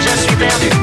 je suis perdu.